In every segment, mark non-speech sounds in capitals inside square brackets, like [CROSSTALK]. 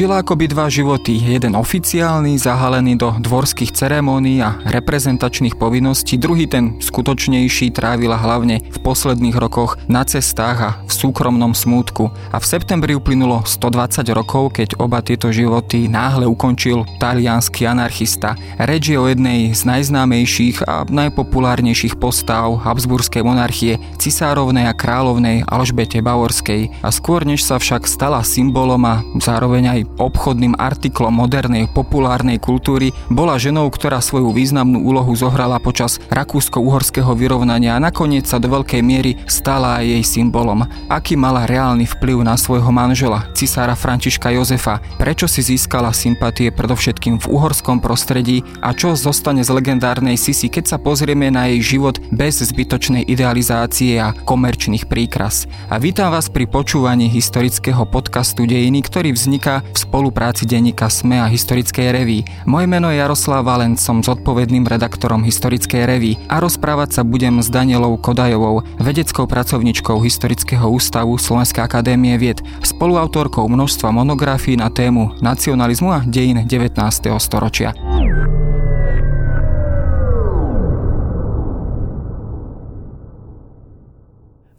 Žila akoby dva životy, jeden oficiálny, zahalený do dvorských ceremónií a reprezentačných povinností, druhý ten skutočnejší trávila hlavne v posledných rokoch na cestách a v súkromnom smútku. A v septembri uplynulo 120 rokov, keď oba tieto životy náhle ukončil talianský anarchista. Reč je o jednej z najznámejších a najpopulárnejších postav Habsburskej monarchie, cisárovnej a kráľovnej Alžbete Bavorskej. A skôr než sa však stala symbolom a zároveň aj obchodným artiklom modernej populárnej kultúry, bola ženou, ktorá svoju významnú úlohu zohrala počas rakúsko-uhorského vyrovnania a nakoniec sa do veľkej miery stala aj jej symbolom. Aký mala reálny vplyv na svojho manžela, cisára Františka Jozefa, prečo si získala sympatie predovšetkým v uhorskom prostredí a čo zostane z legendárnej Sisi, keď sa pozrieme na jej život bez zbytočnej idealizácie a komerčných príkras. A vítam vás pri počúvaní historického podcastu Dejiny, ktorý vzniká v spolupráci denníka SME a Historickej reví. Moje meno je Jaroslav Valent, som zodpovedným redaktorom Historickej reví a rozprávať sa budem s Danielou Kodajovou, vedeckou pracovničkou Historického ústavu Slovenskej akadémie vied, spoluautorkou množstva monografií na tému nacionalizmu a dejin 19. storočia.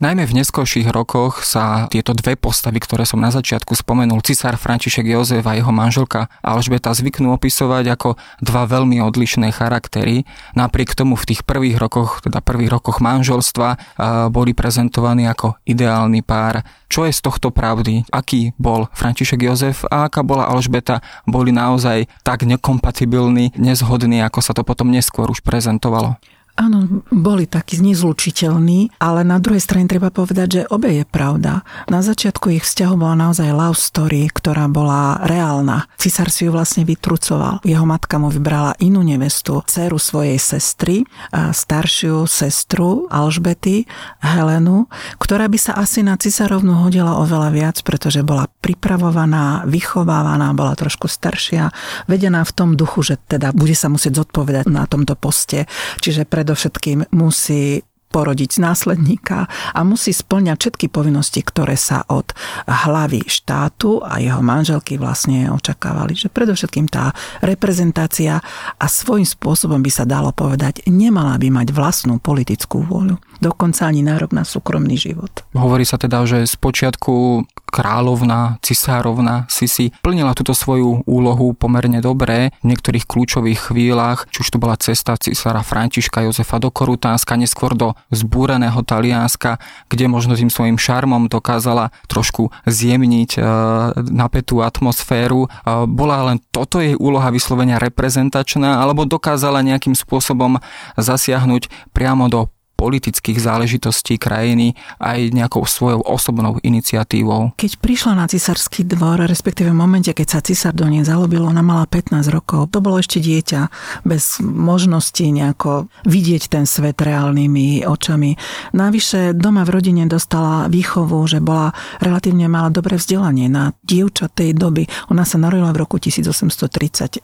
Najmä v neskôrších rokoch sa tieto dve postavy, ktoré som na začiatku spomenul, cisár František Jozef a jeho manželka Alžbeta zvyknú opisovať ako dva veľmi odlišné charaktery. Napriek tomu v tých prvých rokoch, teda prvých rokoch manželstva boli prezentovaní ako ideálny pár. Čo je z tohto pravdy? Aký bol František Jozef a aká bola Alžbeta? Boli naozaj tak nekompatibilní, nezhodní, ako sa to potom neskôr už prezentovalo? Áno, boli takí nezlučiteľní, ale na druhej strane treba povedať, že obe je pravda. Na začiatku ich vzťahu bola naozaj love story, ktorá bola reálna. Cisár si ju vlastne vytrucoval. Jeho matka mu vybrala inú nevestu, dceru svojej sestry, staršiu sestru Alžbety, Helenu, ktorá by sa asi na cisárovnu hodila oveľa viac, pretože bola pripravovaná, vychovávaná, bola trošku staršia, vedená v tom duchu, že teda bude sa musieť zodpovedať na tomto poste. Čiže pre predovšetkým musí porodiť následníka a musí splňať všetky povinnosti, ktoré sa od hlavy štátu a jeho manželky vlastne očakávali. Že predovšetkým tá reprezentácia a svojím spôsobom by sa dalo povedať, nemala by mať vlastnú politickú vôľu. Dokonca ani nárok na súkromný život. Hovorí sa teda, že z počiatku kráľovna, cisárovna Sisi plnila túto svoju úlohu pomerne dobre v niektorých kľúčových chvíľach, či už to bola cesta cisára Františka Jozefa do Korutánska, neskôr do zbúreného Talianska, kde možno tým svojim šarmom dokázala trošku zjemniť e, napätú atmosféru. E, bola len toto jej úloha vyslovenia reprezentačná, alebo dokázala nejakým spôsobom zasiahnuť priamo do politických záležitostí krajiny aj nejakou svojou osobnou iniciatívou. Keď prišla na cisársky dvor, respektíve v momente, keď sa cisár do nej zalobil, ona mala 15 rokov. To bolo ešte dieťa, bez možnosti nejako vidieť ten svet reálnymi očami. Navyše doma v rodine dostala výchovu, že bola relatívne mala dobré vzdelanie na dievča tej doby. Ona sa narodila v roku 1837,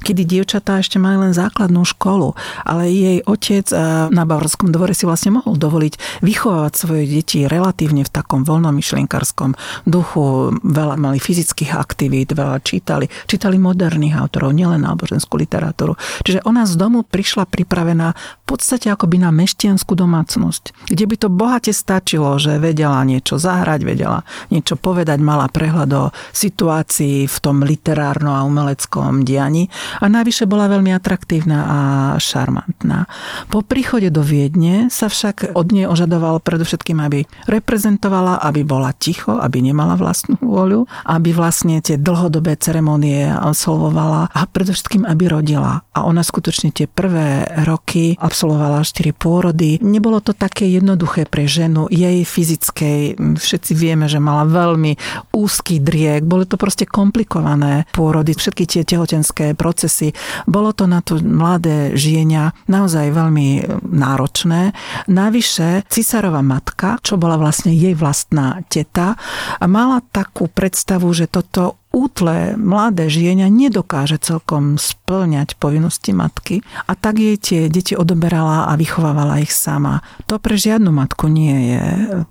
kedy dievčatá ešte mali len základnú školu, ale jej otec eh, na Bavorsku kráľovskom dvore si vlastne mohol dovoliť vychovávať svoje deti relatívne v takom voľnomyšlienkarskom duchu. Veľa mali fyzických aktivít, veľa čítali. Čítali moderných autorov, nielen náboženskú literatúru. Čiže ona z domu prišla pripravená v podstate akoby na meštianskú domácnosť, kde by to bohate stačilo, že vedela niečo zahrať, vedela niečo povedať, mala prehľad o situácii v tom literárno a umeleckom dianí a najvyššie bola veľmi atraktívna a šarmantná. Po príchode do Vie Viedne sa však od nej ožadoval predovšetkým, aby reprezentovala, aby bola ticho, aby nemala vlastnú vôľu, aby vlastne tie dlhodobé ceremonie absolvovala a predovšetkým, aby rodila. A ona skutočne tie prvé roky absolvovala 4 pôrody. Nebolo to také jednoduché pre ženu, jej fyzickej, všetci vieme, že mala veľmi úzky driek, boli to proste komplikované pôrody, všetky tie tehotenské procesy. Bolo to na to mladé žienia naozaj veľmi náročné náročné. Navyše, cisárová matka, čo bola vlastne jej vlastná teta, mala takú predstavu, že toto útle mladé žienia nedokáže celkom splňať povinnosti matky a tak jej tie deti odoberala a vychovávala ich sama. To pre žiadnu matku nie je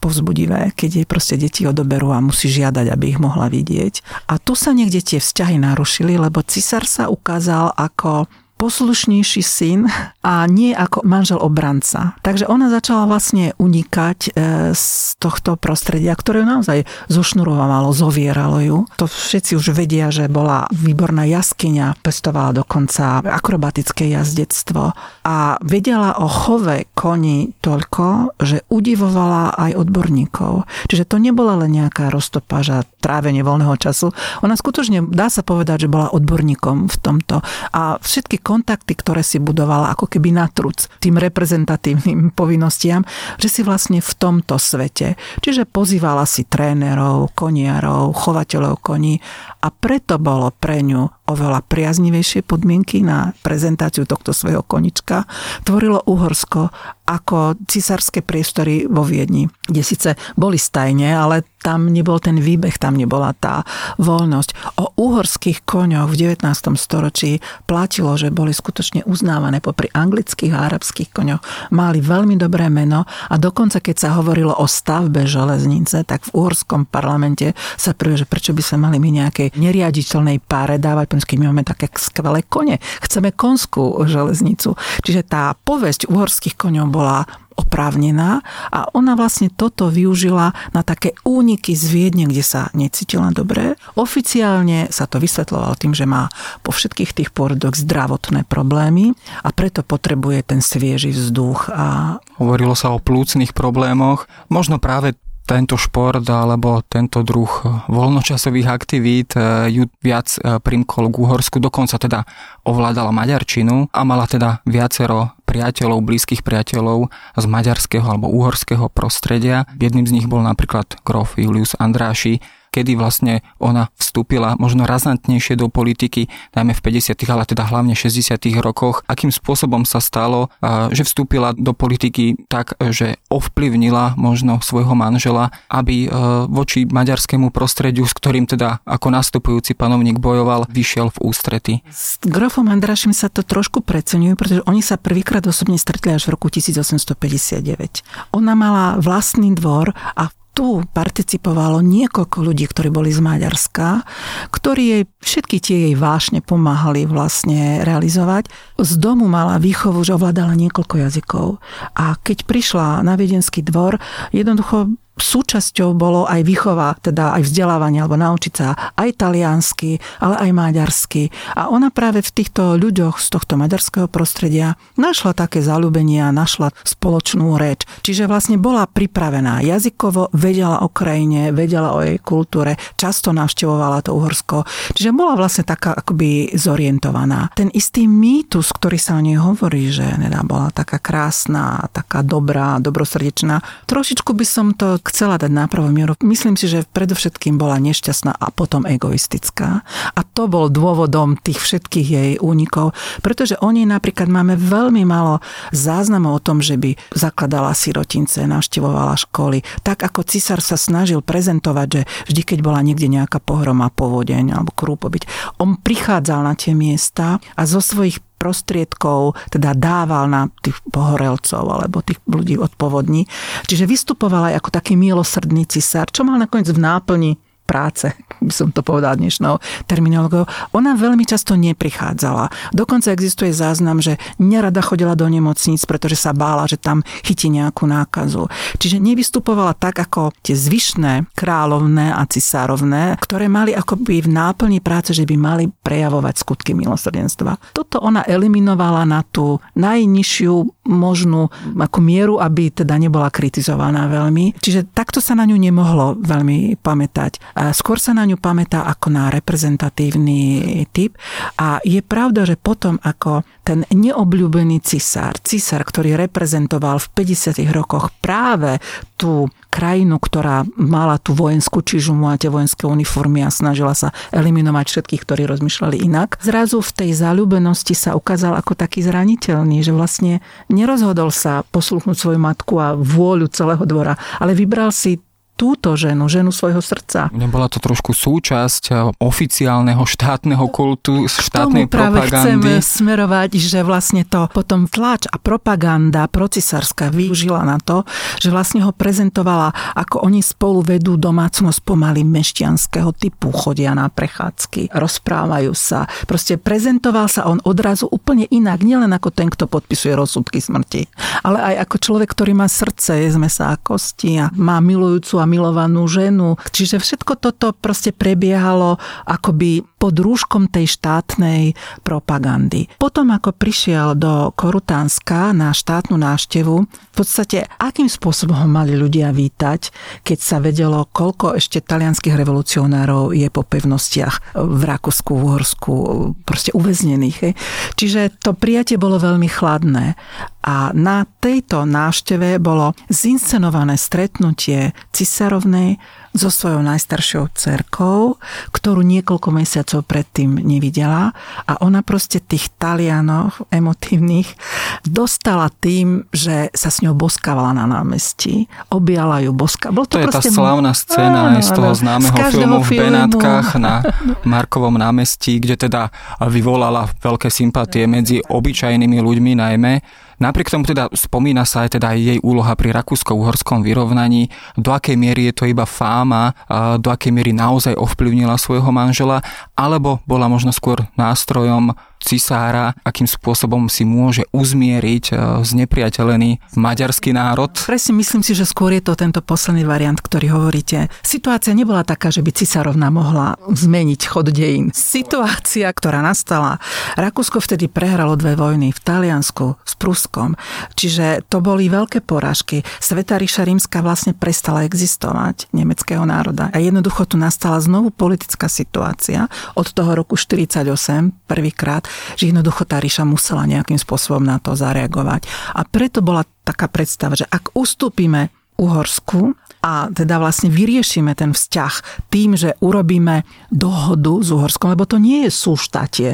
povzbudivé, keď jej proste deti odoberú a musí žiadať, aby ich mohla vidieť. A tu sa niekde tie vzťahy narušili, lebo cisár sa ukázal ako poslušnejší syn a nie ako manžel obranca. Takže ona začala vlastne unikať e, z tohto prostredia, ktoré naozaj zošnurovalo, zovieralo ju. To všetci už vedia, že bola výborná jaskyňa, pestovala dokonca akrobatické jazdectvo a vedela o chove koni toľko, že udivovala aj odborníkov. Čiže to nebola len nejaká roztopáža trávenie voľného času. Ona skutočne, dá sa povedať, že bola odborníkom v tomto. A všetky kontakty, ktoré si budovala ako keby na truc tým reprezentatívnym [LAUGHS] povinnostiam, že si vlastne v tomto svete. Čiže pozývala si trénerov, koniarov, chovateľov koní a preto bolo pre ňu oveľa priaznivejšie podmienky na prezentáciu tohto svojho konička. Tvorilo Uhorsko ako cisárske priestory vo Viedni, kde síce boli stajne, ale tam nebol ten výbeh, tam nebola tá voľnosť. O uhorských koňoch v 19. storočí platilo, že boli skutočne uznávané popri anglických a arabských koňoch. Mali veľmi dobré meno a dokonca keď sa hovorilo o stavbe železnice, tak v uhorskom parlamente sa prvé, že prečo by sa mali my nejakej neriaditeľnej páre dávať keď my máme také skvelé kone. Chceme konskú železnicu. Čiže tá povesť uhorských koňov bola oprávnená a ona vlastne toto využila na také úniky z Viedne, kde sa necítila dobre. Oficiálne sa to vysvetľovalo tým, že má po všetkých tých pôrodoch zdravotné problémy a preto potrebuje ten svieži vzduch. A... Hovorilo sa o plúcnych problémoch. Možno práve tento šport alebo tento druh voľnočasových aktivít eh, ju viac eh, primkol k Uhorsku, dokonca teda ovládala maďarčinu a mala teda viacero priateľov, blízkych priateľov z maďarského alebo uhorského prostredia. Jedným z nich bol napríklad grof Julius Andráši, kedy vlastne ona vstúpila možno razantnejšie do politiky, najmä v 50. ale teda hlavne 60. rokoch, akým spôsobom sa stalo, že vstúpila do politiky tak, že ovplyvnila možno svojho manžela, aby e, voči maďarskému prostrediu, s ktorým teda ako nastupujúci panovník bojoval, vyšiel v ústrety. S grofom Andrašim sa to trošku preceňujú, pretože oni sa prvýkrát osobne stretli až v roku 1859. Ona mala vlastný dvor a tu participovalo niekoľko ľudí, ktorí boli z Maďarska, ktorí jej, všetky tie jej vášne pomáhali vlastne realizovať. Z domu mala výchovu, že ovládala niekoľko jazykov. A keď prišla na Viedenský dvor, jednoducho súčasťou bolo aj výchova, teda aj vzdelávanie, alebo naučiť sa aj taliansky, ale aj maďarsky. A ona práve v týchto ľuďoch z tohto maďarského prostredia našla také zalúbenie a našla spoločnú reč. Čiže vlastne bola pripravená jazykovo, vedela o krajine, vedela o jej kultúre, často navštevovala to Uhorsko. Čiže bola vlastne taká akoby zorientovaná. Ten istý mýtus, ktorý sa o nej hovorí, že nedá, bola taká krásna, taká dobrá, dobrosrdečná, trošičku by som to chcela dať na prvú mieru. Myslím si, že predovšetkým bola nešťastná a potom egoistická. A to bol dôvodom tých všetkých jej únikov, pretože o nej napríklad máme veľmi málo záznamov o tom, že by zakladala sirotince, navštevovala školy. Tak ako cisár sa snažil prezentovať, že vždy, keď bola niekde nejaká pohroma, povodeň alebo krúpobyť, on prichádzal na tie miesta a zo svojich prostriedkov teda dával na tých pohorelcov alebo tých ľudí od povodní. Čiže vystupoval aj ako taký milosrdný cisár, čo mal nakoniec v náplni práce, by som to povedala dnešnou terminológiou, ona veľmi často neprichádzala. Dokonca existuje záznam, že nerada chodila do nemocníc, pretože sa bála, že tam chytí nejakú nákazu. Čiže nevystupovala tak ako tie zvyšné kráľovné a cisárovné, ktoré mali akoby v náplni práce, že by mali prejavovať skutky milosrdenstva. Toto ona eliminovala na tú najnižšiu možnú ako mieru, aby teda nebola kritizovaná veľmi. Čiže takto sa na ňu nemohlo veľmi pamätať. Skôr sa na ňu pamätá ako na reprezentatívny typ a je pravda, že potom ako ten neobľúbený cisár, cisár, ktorý reprezentoval v 50. rokoch práve tú krajinu, ktorá mala tú vojenskú čižumu a tie vojenské uniformy a snažila sa eliminovať všetkých, ktorí rozmýšľali inak. Zrazu v tej zalúbenosti sa ukázal ako taký zraniteľný, že vlastne nerozhodol sa posluchnúť svoju matku a vôľu celého dvora, ale vybral si túto ženu, ženu svojho srdca. Nebola to trošku súčasť eh, oficiálneho štátneho kultu, štátnej Tomu práve propagandy? chceme smerovať, že vlastne to potom tlač a propaganda procisárska využila na to, že vlastne ho prezentovala, ako oni spolu vedú domácnosť pomaly mešťanského typu, chodia na prechádzky, rozprávajú sa. Proste prezentoval sa on odrazu úplne inak, nielen ako ten, kto podpisuje rozsudky smrti, ale aj ako človek, ktorý má srdce, je z mesa a kosti a má milujúcu a milovanú ženu. Čiže všetko toto proste prebiehalo akoby pod rúškom tej štátnej propagandy. Potom, ako prišiel do Korutánska na štátnu návštevu, v podstate akým spôsobom ho mali ľudia vítať, keď sa vedelo, koľko ešte talianských revolucionárov je po pevnostiach v Rakúsku, v Uhorsku, proste uväznených. Čiže to prijatie bolo veľmi chladné. A na tejto návšteve bolo zinscenované stretnutie cisárovnej so svojou najstaršou cerkou, ktorú niekoľko mesiacov predtým nevidela a ona proste tých Talianov emotívnych dostala tým, že sa s ňou boskávala na námestí, objala ju boska. Bol to, to je tá slávna scéna áno, z toho známeho z filmu v Benátkach na Markovom námestí, kde teda vyvolala veľké sympatie medzi obyčajnými ľuďmi najmä Napriek tomu teda spomína sa aj teda aj jej úloha pri rakúsko-uhorskom vyrovnaní, do akej miery je to iba fáma, do akej miery naozaj ovplyvnila svojho manžela, alebo bola možno skôr nástrojom cisára, akým spôsobom si môže uzmieriť e, znepriateľený maďarský národ? Presne myslím si, že skôr je to tento posledný variant, ktorý hovoríte. Situácia nebola taká, že by cisárovna mohla zmeniť chod dejín. Situácia, ktorá nastala, Rakúsko vtedy prehralo dve vojny v Taliansku s Pruskom, čiže to boli veľké porážky. Sveta ríša rímska vlastne prestala existovať nemeckého národa. A jednoducho tu nastala znovu politická situácia od toho roku 48 prvýkrát, že jednoducho tá ríša musela nejakým spôsobom na to zareagovať. A preto bola taká predstava, že ak ustúpime Uhorsku a teda vlastne vyriešime ten vzťah tým, že urobíme dohodu s Uhorskom, lebo to nie je súštatie.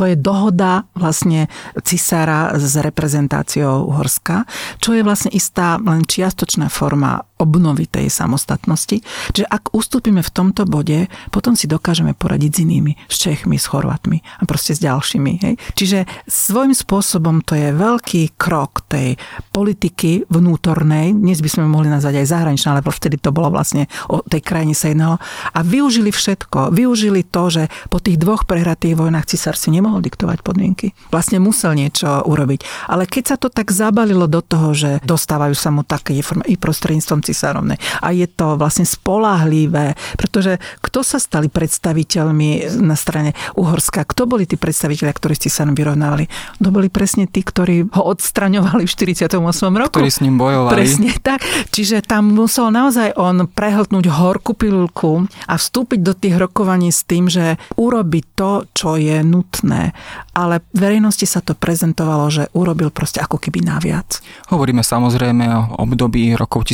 To je dohoda vlastne cisára s reprezentáciou Uhorska, čo je vlastne istá len čiastočná forma obnovy tej samostatnosti. Čiže ak ustúpime v tomto bode, potom si dokážeme poradiť s inými, s Čechmi, s Chorvatmi a proste s ďalšími. Hej. Čiže svojím spôsobom to je veľký krok tej politiky vnútornej, dnes by sme mohli nazvať aj zahraničná, ale vtedy to bolo vlastne o tej krajine sa jednalo. A využili všetko. Využili to, že po tých dvoch prehratých vojnách cisár si nemohol diktovať podmienky. Vlastne musel niečo urobiť. Ale keď sa to tak zabalilo do toho, že dostávajú sa mu také i prostredníctvom cisárovnej a je to vlastne spolahlivé, pretože kto sa stali predstaviteľmi na strane Uhorska? Kto boli tí predstaviteľia, ktorí s cisárom vyrovnávali? To boli presne tí, ktorí ho odstraňovali v 48. roku. Ktorí s ním bojovali. Presne tak. Čiže tam musel naozaj on prehltnúť horkú pilulku a vstúpiť do tých rokovaní s tým, že urobiť to, čo je nutné. Ale verejnosti sa to prezentovalo, že urobil proste ako keby naviac. Hovoríme samozrejme o období rokov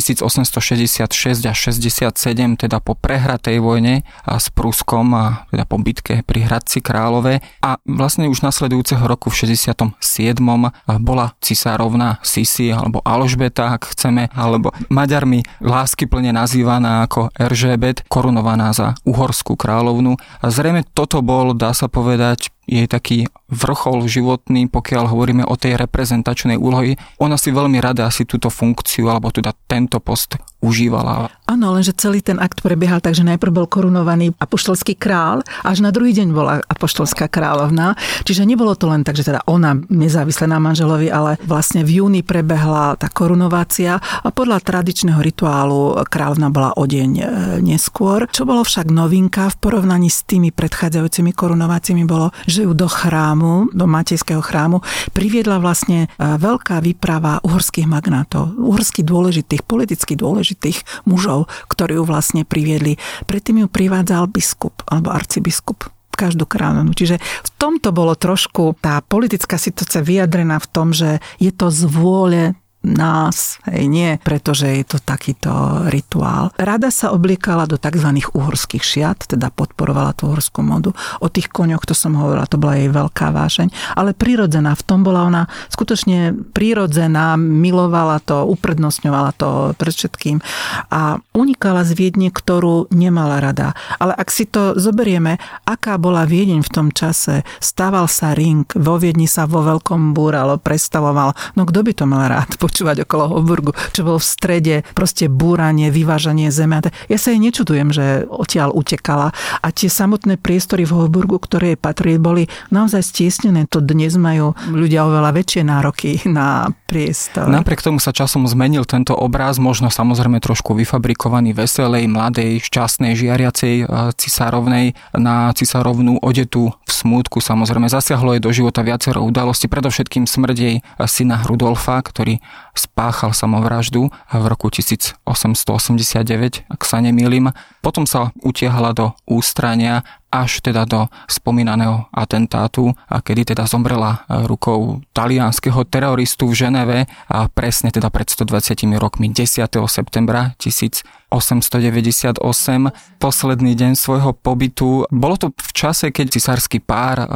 1866 a 67, teda po prehratej vojne a s Pruskom a teda po bitke pri Hradci Králové a vlastne už nasledujúceho roku v 67. bola cisárovna Sisi alebo Alžbeta, ak chceme, alebo Maďarmi lásky plne nazývaná ako Eržébet, korunovaná za uhorskú kráľovnu. A zrejme toto bol, dá sa povedať, jej taký vrchol životný, pokiaľ hovoríme o tej reprezentačnej úlohy. Ona si veľmi rada asi túto funkciu, alebo teda tento post užívala. Áno, lenže celý ten akt prebiehal tak, že najprv bol korunovaný apoštolský král, až na druhý deň bola apoštolská kráľovna. Čiže nebolo to len tak, že teda ona nezávisle na manželovi, ale vlastne v júni prebehla tá korunovácia a podľa tradičného rituálu kráľovna bola o deň e, neskôr. Čo bolo však novinka v porovnaní s tými predchádzajúcimi korunováciami bolo, že ju do chrámu, do Matejského chrámu priviedla vlastne e, veľká výprava uhorských magnátov, uhorských dôležitých, politicky dôležitých mužov ktorí ju vlastne priviedli. Predtým ju privádzal biskup alebo arcibiskup každú kráľovnu. Čiže v tomto bolo trošku tá politická situácia vyjadrená v tom, že je to z vôle nás, hej, nie, pretože je to takýto rituál. Rada sa obliekala do tzv. uhorských šiat, teda podporovala tú uhorskú modu. O tých koňoch, to som hovorila, to bola jej veľká vášeň, ale prirodzená. V tom bola ona skutočne prirodzená, milovala to, uprednostňovala to pred všetkým a unikala z Viedne, ktorú nemala rada. Ale ak si to zoberieme, aká bola Viedeň v tom čase, stával sa ring, vo Viedni sa vo veľkom búralo, predstavoval, no kto by to mal rád? Počúvať okolo Hoburgu, čo bolo v strede, proste búranie, vyvážanie zeme. Ja sa jej nečudujem, že odtiaľ utekala. A tie samotné priestory v Hoburgu, ktoré jej patrili, boli naozaj stiesnené. To dnes majú ľudia oveľa väčšie nároky na priestor. Napriek tomu sa časom zmenil tento obraz, možno samozrejme trošku vyfabrikovaný, veselej, mladej, šťastnej, žiariacej eh, cisárovnej na cisárovnú odetu v smútku. Samozrejme zasiahlo jej do života viacero udalostí, predovšetkým smrť jej syna Rudolfa, ktorý spáchal samovraždu v roku 1889, ak sa nemýlim. Potom sa utiahla do ústrania až teda do spomínaného atentátu, a kedy teda zomrela rukou talianského teroristu v Ženeve a presne teda pred 120 rokmi 10. septembra 1898, posledný deň svojho pobytu. Bolo to v čase, keď cisársky pár e,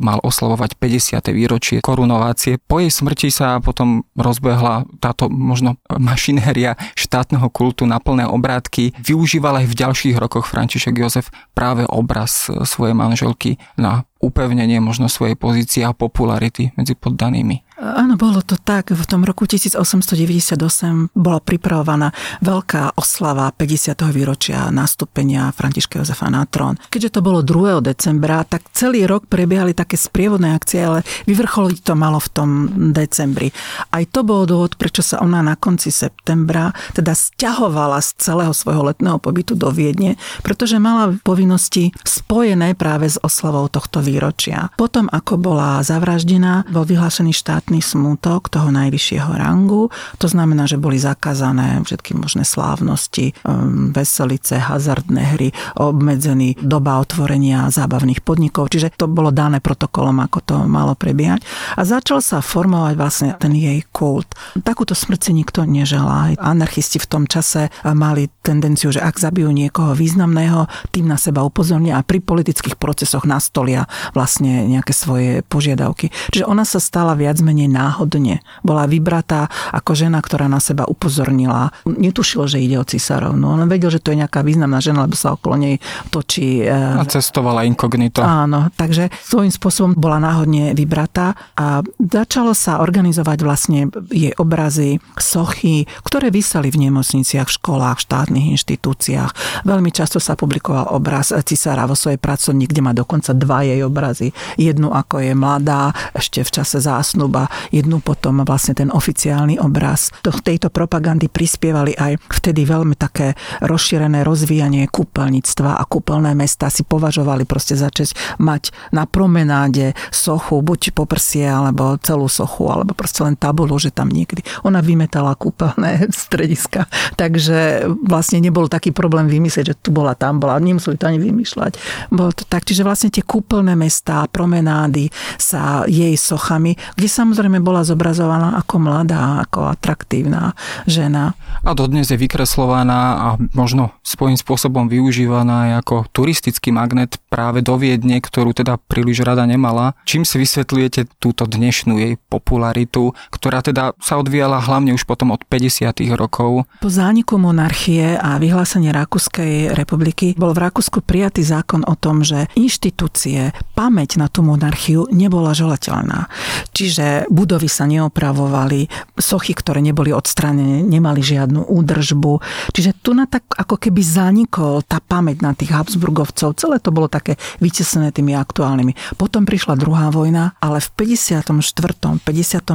mal oslavovať 50. výročie korunovácie. Po jej smrti sa potom rozbehla táto možno mašinéria štátneho kultu na plné obrátky. Využíval aj v ďalších rokoch František Jozef práve obraz svojej manželky na upevnenie možno svojej pozície a popularity medzi poddanými. Áno, bolo to tak. V tom roku 1898 bola pripravovaná veľká oslava 50. výročia nastúpenia Františka Jozefa na trón. Keďže to bolo 2. decembra, tak celý rok prebiehali také sprievodné akcie, ale vyvrcholiť to malo v tom decembri. Aj to bol dôvod, prečo sa ona na konci septembra teda stiahovala z celého svojho letného pobytu do Viedne, pretože mala povinnosti spojené práve s oslavou tohto výročia. Potom, ako bola zavraždená, bol vyhlášený štát štátny smútok toho najvyššieho rangu. To znamená, že boli zakázané všetky možné slávnosti, um, veselice, hazardné hry, obmedzený doba otvorenia zábavných podnikov. Čiže to bolo dané protokolom, ako to malo prebiehať. A začal sa formovať vlastne ten jej kult. Takúto smrť si nikto neželá. Anarchisti v tom čase mali tendenciu, že ak zabijú niekoho významného, tým na seba upozornia a pri politických procesoch nastolia vlastne nejaké svoje požiadavky. Čiže ona sa stala viac menej náhodne. Bola vybratá ako žena, ktorá na seba upozornila. Netušilo, že ide o cisárovnu. On vedel, že to je nejaká významná žena, lebo sa okolo nej točí. E, a cestovala inkognito. Áno, takže svojím spôsobom bola náhodne vybratá a začalo sa organizovať vlastne jej obrazy, sochy, ktoré vysali v nemocniciach, v školách, štátnych inštitúciách. Veľmi často sa publikoval obraz cisára vo svojej pracovni, kde má dokonca dva jej obrazy. Jednu ako je mladá, ešte v čase zásnuba jednu potom vlastne ten oficiálny obraz. Do tejto propagandy prispievali aj vtedy veľmi také rozšírené rozvíjanie kúpeľníctva a kúpeľné mesta si považovali proste za česť mať na promenáde sochu, buď poprsie, alebo celú sochu, alebo proste len tabulu, že tam niekedy. Ona vymetala kúpeľné [LAUGHS] strediska, takže vlastne nebol taký problém vymyslieť, že tu bola, tam bola, nemuseli to ani vymýšľať. Bolo to tak, čiže vlastne tie kúpeľné mesta, promenády sa jej sochami, kde samozrejme bola zobrazovaná ako mladá, ako atraktívna žena. A dodnes je vykreslovaná a možno svojím spôsobom využívaná ako turistický magnet práve do Viedne, ktorú teda príliš rada nemala. Čím si vysvetľujete túto dnešnú jej popularitu, ktorá teda sa odvíjala hlavne už potom od 50. rokov? Po zániku monarchie a vyhlásenie Rakúskej republiky bol v Rakúsku prijatý zákon o tom, že inštitúcie, pamäť na tú monarchiu nebola želateľná. Čiže budovy sa neopravovali, sochy, ktoré neboli odstranené, nemali žiadnu údržbu. Čiže tu na tak ako keby zanikol tá pamäť na tých Habsburgovcov. Celé to bolo také vytesené tými aktuálnymi. Potom prišla druhá vojna, ale v 54. 55.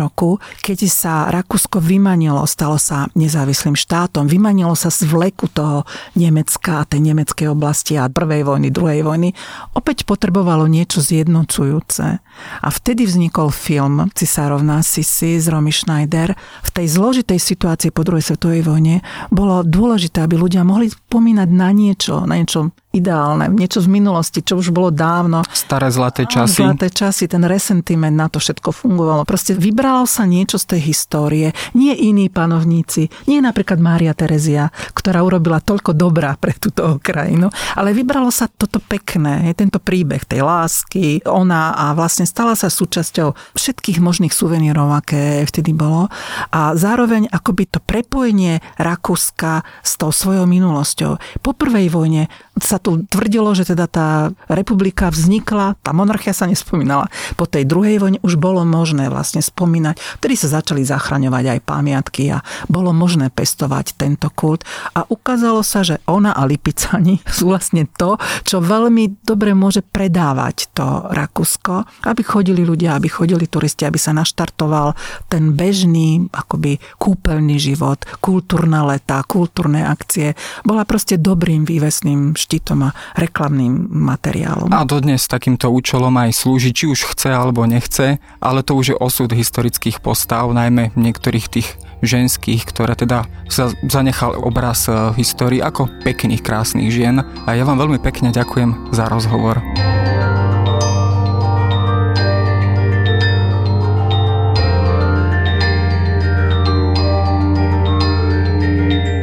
roku, keď sa Rakúsko vymanilo, stalo sa nezávislým štátom, vymanilo sa z vleku toho Nemecka a tej nemeckej oblasti a prvej vojny, druhej vojny, opäť potrebovalo potrebovalo niečo zjednocujúce. A vtedy vznikol film Cisárov Sisi z Romy Schneider. V tej zložitej situácii po druhej svetovej vojne bolo dôležité, aby ľudia mohli pomínať na niečo, na niečo ideálne, niečo z minulosti, čo už bolo dávno. Staré zlaté časy. Zlaté časy, ten resentiment na to všetko fungovalo. Proste vybralo sa niečo z tej histórie, nie iní panovníci, nie napríklad Mária Terezia, ktorá urobila toľko dobrá pre túto [LAUGHS] krajinu, ale vybralo sa toto pekné, tento príbeh tej lásky, ona a vlastne stala sa súčasťou všetkých možných suvenírov, aké vtedy bolo a zároveň akoby to prepojenie Rakúska s tou svojou minulosťou. Po prvej vojne sa tu tvrdilo, že teda tá republika vznikla, tá monarchia sa nespomínala. Po tej druhej vojne už bolo možné vlastne spomínať, vtedy sa začali zachraňovať aj pamiatky a bolo možné pestovať tento kult. A ukázalo sa, že ona a Lipicani sú vlastne to, čo veľmi dobre môže predávať to Rakúsko, aby chodili ľudia, aby chodili turisti, aby sa naštartoval ten bežný akoby kúpeľný život, kultúrne leta, kultúrne akcie. Bola proste dobrým vývesným štítom a reklamným materiálom. A dodnes takýmto účelom aj slúži, či už chce alebo nechce, ale to už je osud historických postav, najmä niektorých tých ženských, ktoré teda sa zanechal obraz eh, histórii ako pekných, krásnych žien. A ja vám veľmi pekne ďakujem za rozhovor.